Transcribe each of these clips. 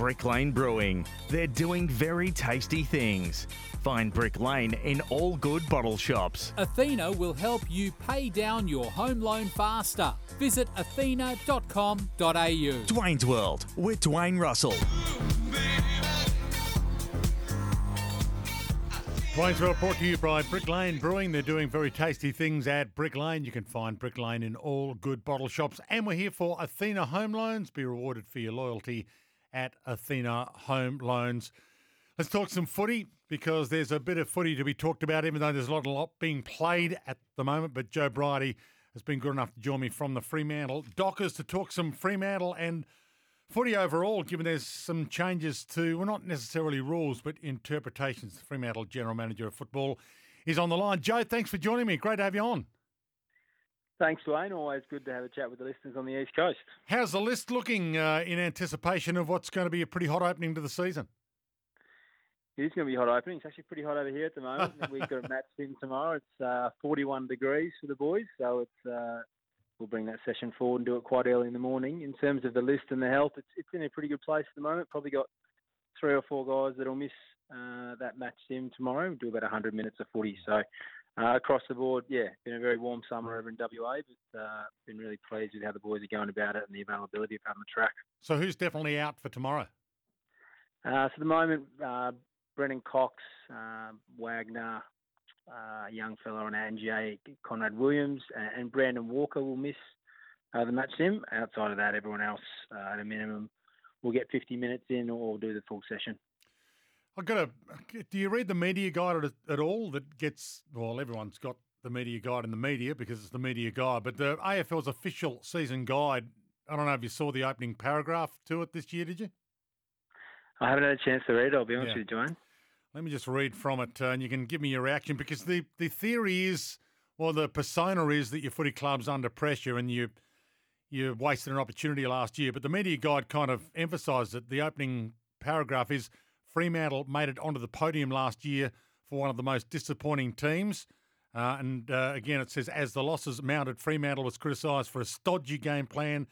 Brick Lane Brewing. They're doing very tasty things. Find Brick Lane in all good bottle shops. Athena will help you pay down your home loan faster. Visit athena.com.au. Dwayne's World with Dwayne Russell. Dwayne's World brought to you by Brick Lane Brewing. They're doing very tasty things at Brick Lane. You can find Brick Lane in all good bottle shops. And we're here for Athena Home Loans. Be rewarded for your loyalty at Athena Home Loans. Let's talk some footy because there's a bit of footy to be talked about, even though there's a lot, a lot being played at the moment. But Joe Brierty has been good enough to join me from the Fremantle Dockers to talk some Fremantle and footy overall, given there's some changes to, well, not necessarily rules, but interpretations. Fremantle General Manager of Football is on the line. Joe, thanks for joining me. Great to have you on. Thanks, Dwayne. Always good to have a chat with the listeners on the East Coast. How's the list looking uh, in anticipation of what's going to be a pretty hot opening to the season? It is going to be a hot opening. It's actually pretty hot over here at the moment. We've got a match in tomorrow. It's uh, 41 degrees for the boys, so it's uh, we'll bring that session forward and do it quite early in the morning. In terms of the list and the health, it's it's in a pretty good place at the moment. Probably got three or four guys that'll miss uh, that match sim tomorrow. We'll do about 100 minutes of footy, so uh, across the board, yeah, been a very warm summer over in WA, but uh, been really pleased with how the boys are going about it and the availability of having the track. So who's definitely out for tomorrow? Uh, so at the moment, uh, Brennan Cox, uh, Wagner, uh, young fellow on Angie, Conrad Williams, and, and Brandon Walker will miss uh, the match sim. Outside of that, everyone else uh, at a minimum will get 50 minutes in or do the full session. I've got a. Do you read the media guide at, at all? That gets well. Everyone's got the media guide in the media because it's the media guide. But the AFL's official season guide. I don't know if you saw the opening paragraph to it this year. Did you? I haven't had a chance to read it. I'll be honest Yeah. with you, Dwayne. Let me just read from it, uh, and you can give me your reaction because the the theory is, well, the persona is that your footy club's under pressure and you you wasted an opportunity last year. But the media guide kind of emphasised that the opening paragraph is Fremantle made it onto the podium last year for one of the most disappointing teams. Uh, and uh, again, it says as the losses mounted, Fremantle was criticised for a stodgy game plan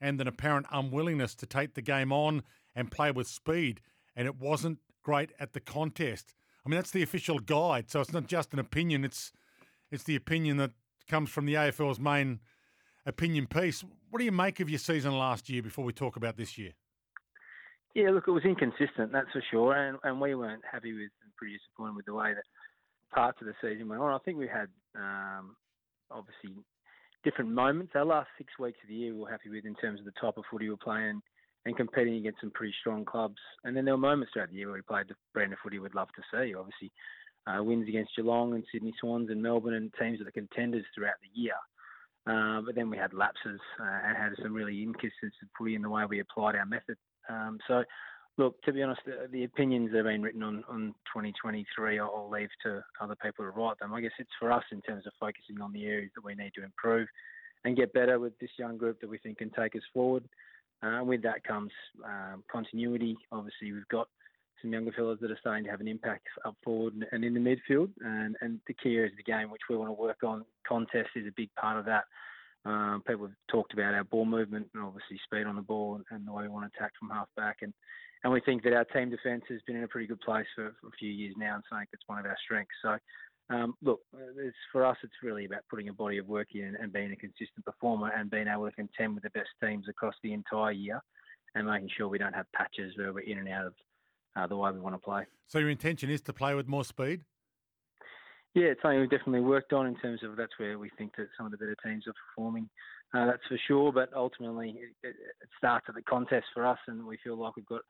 and an apparent unwillingness to take the game on and play with speed. And it wasn't great at the contest. I mean, that's the official guide, so it's not just an opinion. It's it's the opinion that comes from the AFL's main opinion piece. What do you make of your season last year? Before we talk about this year, Yeah, look, it was inconsistent, that's for sure, and and we weren't happy with and pretty disappointed with the way that parts of the season went on. I think we had um, obviously different moments. Our last six weeks of the year we were happy with in terms of the type of footy we were playing and competing against some pretty strong clubs. And then there were moments throughout the year where we played the brand of footy we'd love to see. Obviously, uh, wins against Geelong and Sydney Swans and Melbourne and teams that are contenders throughout the year. Uh, but then we had lapses uh, and had some really inconsistent footy in the way we applied our method. Um, so, look, to be honest, the, the opinions that have been written on, on 2023, I'll, leave to other people to write them. I guess it's for us in terms of focusing on the areas that we need to improve and get better with this young group that we think can take us forward. Uh, with that comes um, continuity. Obviously, we've got some younger fellas that are starting to have an impact up forward and- and in the midfield. And, and the key areas of the game, which we want to work on, contest is a big part of that. Um, people have talked about our ball movement and obviously speed on the ball and, and the way we want to attack from half back. And, and we think that our team defence has been in a pretty good place for, for a few years now and something that's one of our strengths. So, um, look, for us, it's really about putting a body of work in and being a consistent performer and being able to contend with the best teams across the entire year and making sure we don't have patches where we're in and out of uh, the way we want to play. so your intention is to play with more speed. Yeah, it's something we've definitely worked on in terms of that's where we think that some of the better teams are performing. Uh, that's for sure, but ultimately it, it, starts at the contest for us, and we feel like we've got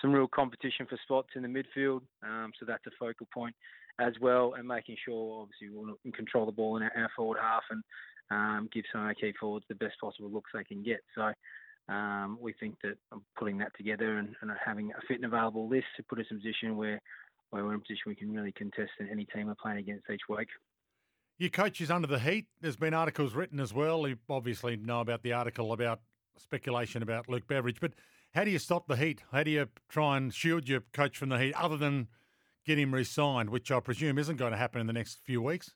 some real competition for spots in the midfield. Um, so that's a focal point as well, and making sure obviously we control the ball in our, our forward half and um, give some of our key forwards the best possible looks they can get. So um, we think that putting that together and, and, having a fit and available list to put us in a position where, where we're in a position we can really contest any team we're playing against each week. Your coach is under the heat. There's been articles written as well. You obviously know about the article about speculation about Luke Beveridge, but how do you stop the heat? How do you try and shield your coach from the heat other than get him re-signed, which I presume isn't going to happen in the next few weeks?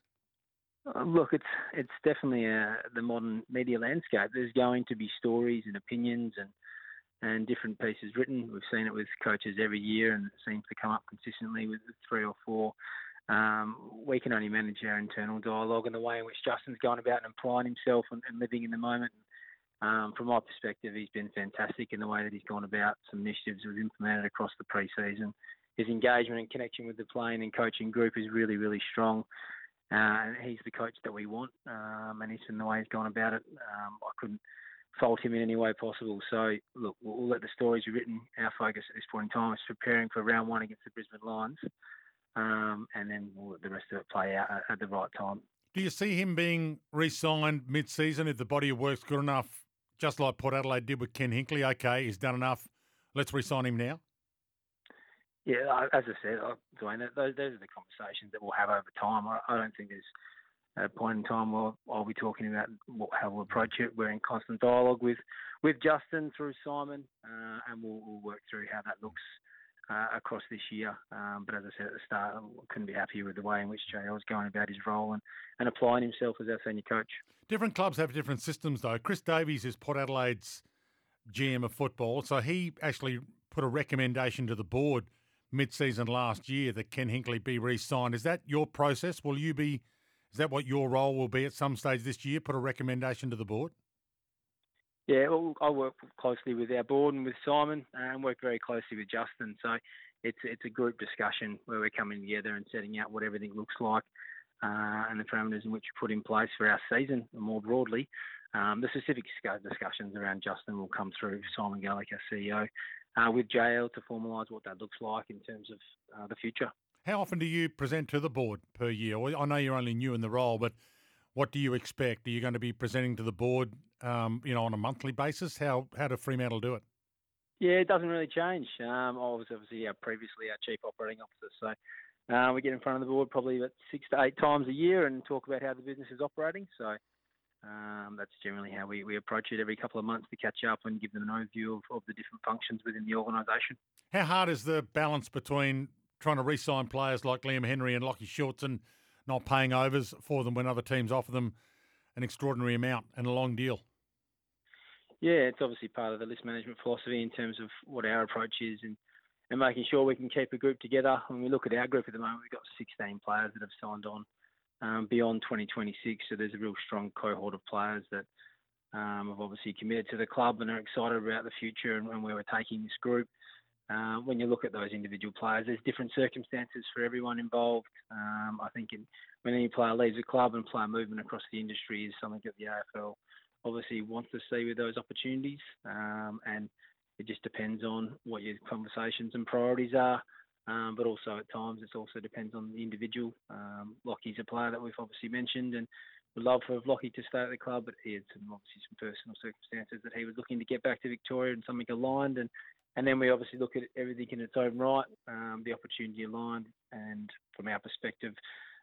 Uh, look, it's it's definitely uh, the modern media landscape. There's going to be stories and opinions and and different pieces written. We've seen it with coaches every year, and it seems to come up consistently with three or four. Um, we can only manage our internal dialogue and the way in which Justin's going about and applying himself and, and living in the moment. Um, from my perspective, he's been fantastic in the way that he's gone about some initiatives we've implemented across the pre-season. His engagement and connection with the playing and coaching group is really, really strong. Uh, and he's the coach that we want, um, and he's in the way he's gone about it. Um, I couldn't fault him in any way possible. So, look, we'll, we'll, let the stories be written. Our focus at this point in time is preparing for round one against the Brisbane Lions, um, and then we'll let the rest of it play out at, at the right time. Do you see him being re-signed mid-season if the body of work's good enough, just like Port Adelaide did with Ken Hinkley? Okay, he's done enough. Let's re-sign him now. Yeah, as I said, Dwayne, those, those are the conversations that we'll have over time. I, I don't think there's a point in time where I'll be talking about what, how we'll approach it. We're in constant dialogue with, with Justin through Simon, uh, and we'll, we'll, work through how that looks uh, across this year. Um, but as I said at the start, I couldn't be happier with the way in which JL is going about his role and, and applying himself as our senior coach. Different clubs have different systems, though. Chris Davies is Port Adelaide's GM of football, so he actually put a recommendation to the board – mid-season last year that Ken Hinkley be re-signed. Is that your process? Will you be? Is that what your role will be at some stage this year? Put a recommendation to the board. Yeah, well, I work closely with our board and with Simon, and work very closely with Justin. So it's it's a group discussion where we're coming together and setting out what everything looks like, uh, and the parameters in which we put in place for our season more broadly. Um, the specific discussions around Justin will come through Simon Garlick, our CEO, uh, with JL to formalise what that looks like in terms of uh, the future. How often do you present to the board per year? I know you're only new in the role, but what do you expect? Are you going to be presenting to the board, um, you know, on a monthly basis? How how do Fremantle do it? Yeah, it doesn't really change. Um, I was obviously our, previously our chief operating officer, so uh, we get in front of the board probably about six to eight times a year and talk about how the business is operating. So um, that's generally how we, we approach it every couple of months to catch up and give them an overview of, of the different functions within the organisation. How hard is the balance between trying to re-sign players like Liam Henry and Lachie Schultz and not paying overs for them when other teams offer them an extraordinary amount and a long deal? Yeah, it's obviously part of the list management philosophy in terms of what our approach is and, and making sure we can keep a group together. When we look at our group at the moment, we've got 16 players that have signed on um, beyond 2026. So there's a real strong cohort of players that um, have obviously committed to the club and are excited about the future and, and where we're taking this group. Uh, when you look at those individual players, there's different circumstances for everyone involved. Um, I think in, when any player leaves a club and player movement across the industry is something that the AFL obviously wants to see with those opportunities. Um, and it just depends on what your conversations and priorities are. Um, but also at times it also depends on the individual. Um, Lachie's a player that we've obviously mentioned, and we'd love for Lachie to stay at the club, but he had some obviously some personal circumstances that he was looking to get back to Victoria and something aligned, and and then we obviously look at everything in its own right, um, the opportunity aligned, and from our perspective,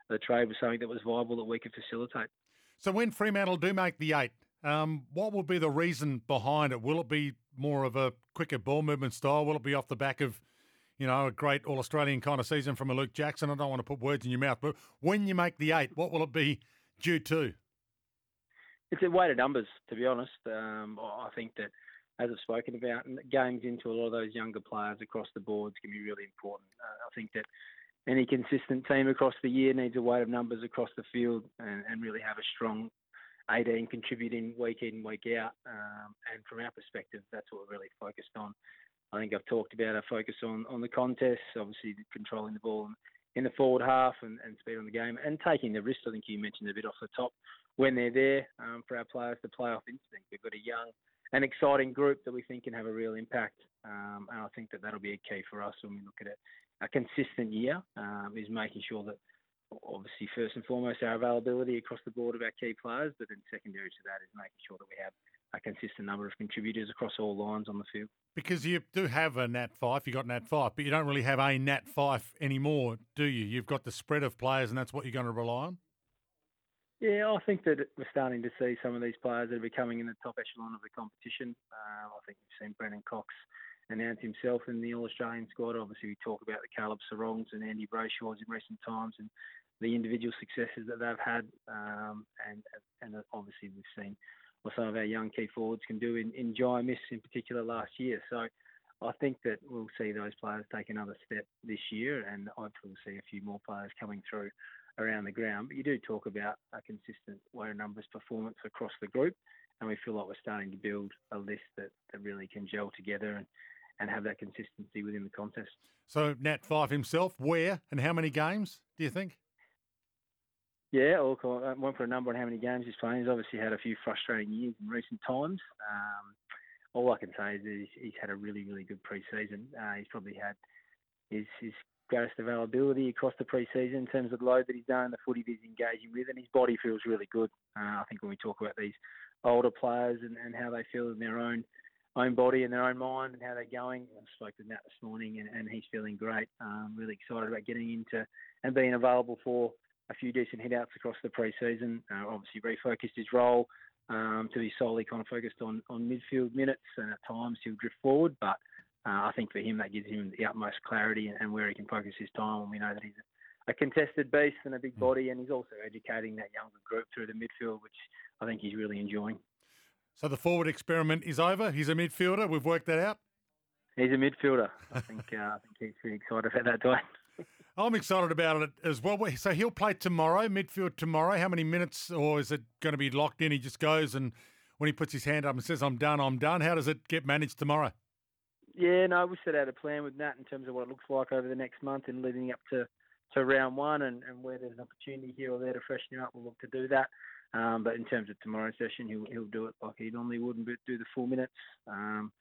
the trade was something that was viable that we could facilitate. So when Fremantle do make the eight, um, what will be the reason behind it? Will it be more of a quicker ball movement style? Will it be off the back of you know, a great All Australian kind of season from a Luke Jackson. I don't want to put words in your mouth, but when you make the eight, what will it be due to? It's a weight of numbers, to be honest. Um, I think that, as I've spoken about, games into a lot of those younger players across the boards can be really important. Uh, I think that any consistent team across the year needs a weight of numbers across the field and, and really have a strong 18 contributing week in, week out. Um, and from our perspective, that's what we're really focused on. I think I've talked about our focus on, on the contest, obviously controlling the ball in the forward half and, and speed on the game and taking the risk. I think you mentioned a bit off the top when they're there um, for our players to play off instinct. We've got a young and exciting group that we think can have a real impact. Um, and I think that that'll be a key for us when we look at it. A consistent year um, is making sure that obviously first and foremost our availability across the board of our key players, but then secondary to that is making sure that we have a consistent number of contributors across all lines on the field. Because you do have a Nat Fyfe, you got Nat Fyfe, but you don't really have a Nat Fyfe anymore, do you? You've got the spread of players, and that's what you're going to rely on. Yeah, I think that we're starting to see some of these players that are becoming in the top echelon of the competition. Uh, I think we've seen Brennan Cox announce himself in the All Australian squad. Obviously, we talk about the Caleb Serongs and Andy Brayshaws in recent times and the individual successes that they've had. Um, and and obviously, we've seen what some of our young key forwards can do in, in Jye Amiss in particular last year. So I think that we'll see those players take another step this year, and hopefully we'll see a few more players coming through around the ground. But you do talk about a consistent weight numbers performance across the group, and we feel like we're starting to build a list that, that really can gel together and, and have that consistency within the contest. So Nat Fyfe himself, where and how many games do you think? Yeah, look, I went for a number on how many games he's playing. He's obviously had a few frustrating years in recent times. Um, all I can say is he's, he's had a really, really good pre-season. Uh, he's probably had his, his greatest availability across the pre-season in terms of the load that he's done, the footy he's engaging with, and his body feels really good. Uh, I think when we talk about these older players and, and how they feel in their own own body and their own mind and how they're going, I spoke with Matt this morning, and, and he's feeling great. Um, really excited about getting into and being available for a few decent hit-outs across the pre-season. Uh, obviously, refocused his role um, to be solely kind of focused on, on midfield minutes, and at times he'll drift forward, but I think for him that gives him the utmost clarity and, and, where he can focus his time. And we know that he's a, contested beast and a big mm. body, and he's also educating that younger group through the midfield, which I think he's really enjoying. So the forward experiment is over. He's a midfielder. We've worked that out. He's a midfielder. I think. Uh, I think he's pretty excited about that, Dwayne. I'm excited about it as well. So he'll play tomorrow, midfield tomorrow. How many minutes, or is it going to be locked in? He just goes and when he puts his hand up and says, "I'm done, I'm done." How does it get managed tomorrow? Yeah, no, we set out a plan with Nat in terms of what it looks like over the next month and leading up to, to round one and, and where there's an opportunity here or there to freshen you up, we'll look to do that. Um, but in terms of tomorrow's session, he'll, he'll do it like he normally would and do the full minutes. Um,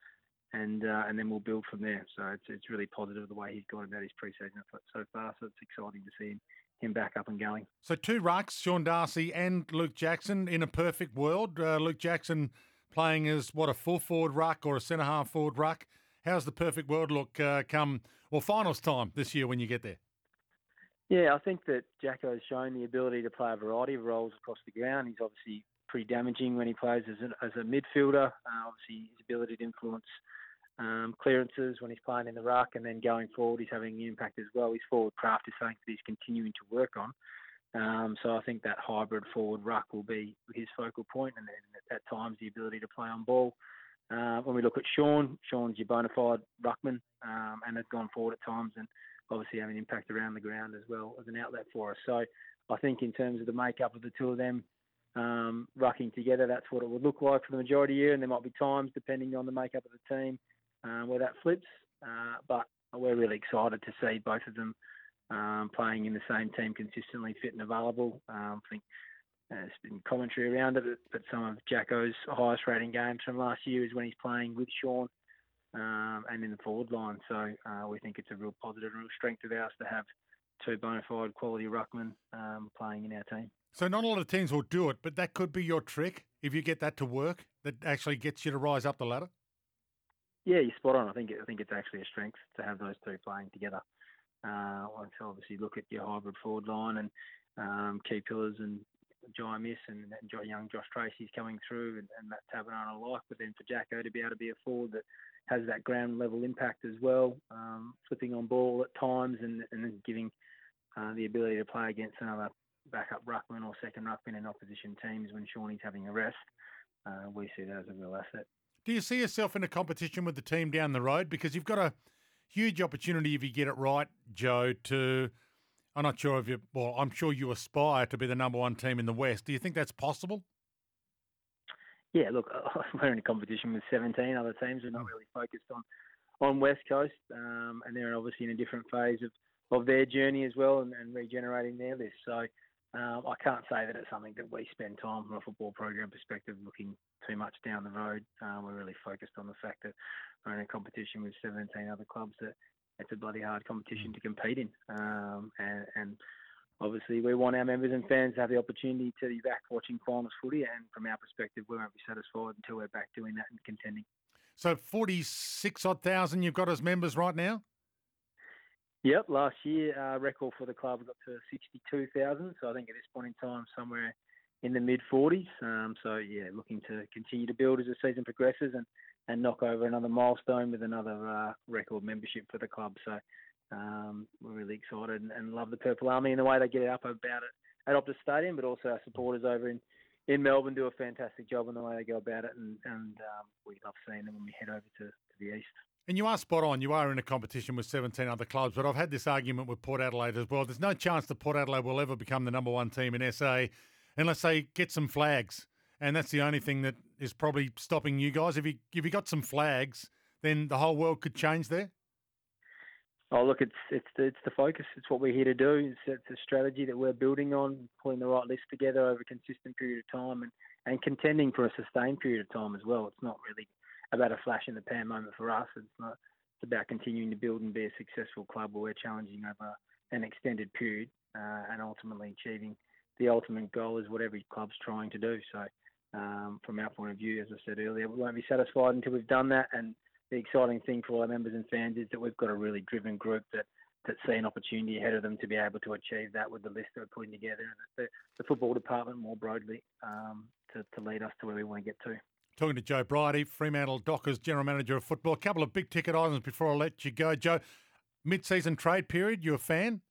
and uh, and then we'll build from there. So it's it's really positive the way he's gone about his preseason so far. So it's exciting to see him, him back up and going. So two rucks, Sean Darcy and Luke Jackson in a perfect world. Uh, Luke Jackson playing as what a full forward ruck or a centre half forward ruck. How's the perfect world look uh, come well finals time this year when you get there? Yeah, I think that Jacko has shown the ability to play a variety of roles across the ground. He's obviously pretty damaging when he plays as, an, as a midfielder. Uh, obviously, his ability to influence um, clearances when he's playing in the ruck, and then going forward, he's having an impact as well. His forward craft is something that he's continuing to work on. Um, so I think that hybrid forward ruck will be his focal point, and then at times the ability to play on ball. Uh, when we look at Sean, Sean's your bona fide ruckman um, and has gone forward at times and obviously having an impact around the ground as well as an outlet for us. So I think in terms of the makeup of the two of them um, rucking together, that's what it would look like for the majority of the year. And there might be times, depending on the makeup of the team, uh, where that flips. Uh, but we're really excited to see both of them um, playing in the same team consistently, fit and available. Um, I think there's been commentary around it, but some of Jacko's highest rating games from last year is when he's playing with Sean um, and in the forward line. So uh, we think it's a real positive, real strength of ours to have two bona fide quality ruckmen um, playing in our team. So not a lot of teams will do it, but that could be your trick if you get that to work. That actually gets you to rise up the ladder. Yeah, you're spot on. I think I think it's actually a strength to have those two playing together. Uh, obviously look at your hybrid forward line and um, key pillars and Jye Amiss and, young Josh Treacy's coming through and, and Matt Taberner alike, but then for Jacko to be able to be a forward that has that ground level impact as well, um, flipping on ball at times and, and giving uh, the ability to play against another backup ruckman or second ruckman in opposition teams when Shawnee's having a rest. Uh, we see that as a real asset. Do you see yourself in a competition with the team down the road? Because you've got a huge opportunity if you get it right, Joe, to I'm not sure if you. Well, I'm sure you aspire to be the number one team in the West. Do you think that's possible? Yeah, look, we're in a competition with 17 other teams. We're not really focused on on West Coast, um, and they're obviously in a different phase of, of their journey as well and, and regenerating their list. So um, I can't say that it's something that we spend time from a football program perspective looking too much down the road. Um, we're really focused on the fact that we're in a competition with 17 other clubs that it's a bloody hard competition to compete in. Um, and, and, obviously we want our members and fans to have the opportunity to be back watching finals footy, and from our perspective, we won't be satisfied until we're back doing that and contending. So forty six odd thousand you've got as members right now. Yep, last year uh, record for the club got to sixty two thousand. So I think at this point in time, somewhere in the mid 40s. Um, so yeah, looking to continue to build as the season progresses and, and knock over another milestone with another uh, record membership for the club. So um, we're really excited and, and, love the Purple Army and the way they get up about it at Optus Stadium, but also our supporters over in, in Melbourne do a fantastic job in the way they go about it, and, and um, we love seeing them when we head over to, to the east. And you are spot on. You are in a competition with 17 other clubs, but I've had this argument with Port Adelaide as well. There's no chance that Port Adelaide will ever become the number one team in SA unless they get some flags. And that's the only thing that is probably stopping you guys. If you if you got some flags, then the whole world could change there. Oh, look, it's it's the, it's the focus. It's what we're here to do. It's, it's a strategy that we're building on, pulling the right list together over a consistent period of time, and, and contending for a sustained period of time as well. It's not really about a flash in the pan moment for us. It's not. It's about continuing to build and be a successful club where we're challenging over an extended period uh, and ultimately achieving the ultimate goal is what every club's trying to do. So, um, from our point of view, as I said earlier, we won't be satisfied until we've done that. And the exciting thing for our members and fans is that we've got a really driven group that that see an opportunity ahead of them to be able to achieve that with the list that we're putting together and the, the football department more broadly um, to, to lead us to where we want to get to. Talking to Joe Brierty, Fremantle Dockers General Manager of Football. A couple of big ticket items before I let you go, Joe. Mid season trade period, you a fan?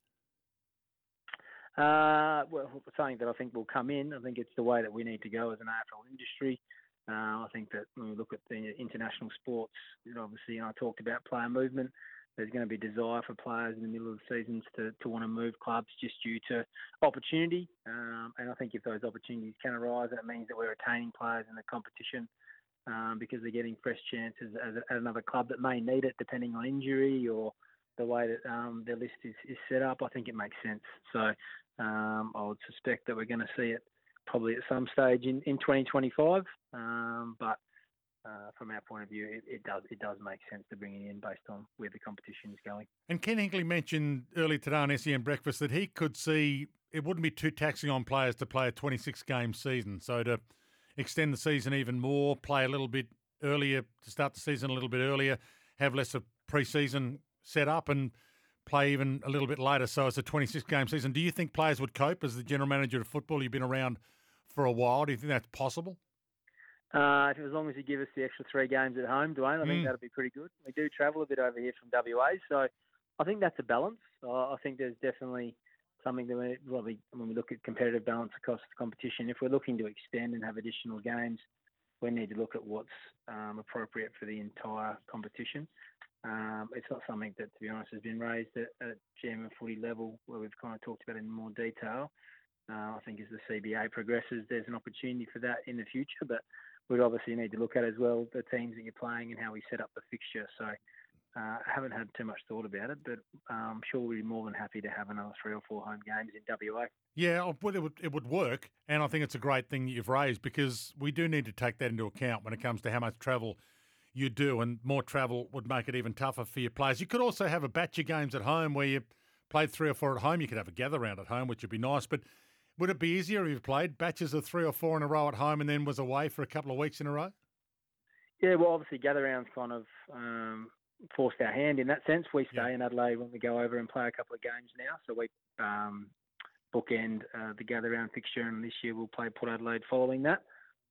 Uh, well, something that I think will come in. I think it's the way that we need to go as an AFL industry. Uh, I think that when we look at the international sports, you know, obviously, and I talked about player movement. There's going to be desire for players in the middle of the seasons to, to want to move clubs just due to opportunity. Um, and I think if those opportunities can arise, that means that we're retaining players in the competition um, because they're getting fresh chances at another club that may need it, depending on injury or the way that um, their list is, is set up. I think it makes sense. So um, I would suspect that we're going to see it probably at some stage in, in 2025. Um, but uh, from our point of view, it, it, does it does make sense to bring it in based on where the competition is going. And Ken Hinkley mentioned earlier today on SEN Breakfast that he could see it wouldn't be too taxing on players to play a 26 game season. So to extend the season even more, play a little bit earlier to start the season a little bit earlier, have less of pre-season set up, and play even a little bit later. So it's a 26 game season. Do you think players would cope as the general manager of football? You've been around for a while. Do you think that's possible? Uh, as long as you give us the extra three games at home, Dwayne, I think mm. that'll be pretty good. We do travel a bit over here from WA, so I think that's a balance. Uh, I think there's definitely something that we, well, we, when we look at competitive balance across the competition, if we're looking to extend and have additional games, we need to look at what's um, appropriate for the entire competition. Um, it's not something that, to be honest, has been raised at, at GM footy level where we've kind of talked about it in more detail. Uh, I think as the CBA progresses, there's an opportunity for that in the future, but we'd obviously need to look at as well the teams that you're playing and how we set up the fixture. So uh, I haven't had too much thought about it, but um, I'm sure we'd be more than happy to have another three or four home games in WA. Yeah, oh, it would, it would work, and I think it's a great thing that you've raised because we do need to take that into account when it comes to how much travel you do, and more travel would make it even tougher for your players. You could also have a batch of games at home where you played three or four at home. You could have a gather round at home, which would be nice. But would it be easier if you played batches of three or four in a row at home and then was away for a couple of weeks in a row? Yeah, well, obviously gather rounds kind of um, forced our hand in that sense. We stay yeah. in Adelaide when we go over and play a couple of games now, so we um, bookend uh, the gather round fixture, and this year we'll play Port Adelaide following that.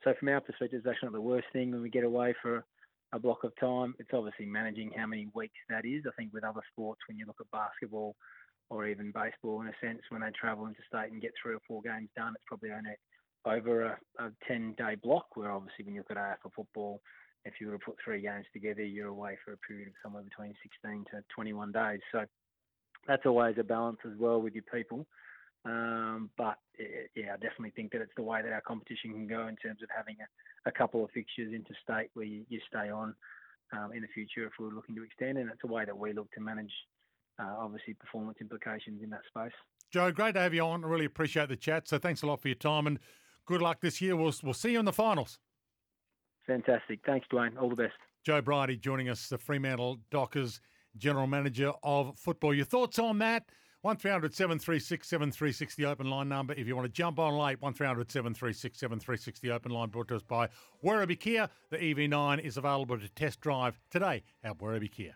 So from our perspective, it's actually not the worst thing when we get away for a block of time. It's obviously managing how many weeks that is. I think with other sports, when you look at basketball or even baseball, in a sense, when they travel interstate and get three or four games done, it's probably only over a, a 10 day block. Where obviously, when you look at AFL football, if you were to put three games together, you're away for a period of somewhere between 16 to 21 days. So that's always a balance as well with your people. Um, but yeah, I definitely think that it's the way that our competition can go in terms of having a, a couple of fixtures interstate where you, you stay on um, in the future if we're looking to extend, and it's a way that we look to manage uh, obviously performance implications in that space. Joe, great to have you on. I really appreciate the chat. So thanks a lot for your time and good luck this year. We'll we'll see you in the finals. Fantastic. Thanks, Dwayne. All the best. Joe Brierty joining us, the Fremantle Dockers General Manager of Football. Your thoughts on that? 1300 736 736, the open line number. If you want to jump on late, 1300 736 736, the open line brought to us by Werribee Kia. The EV9 is available to test drive today at Werribee Kia.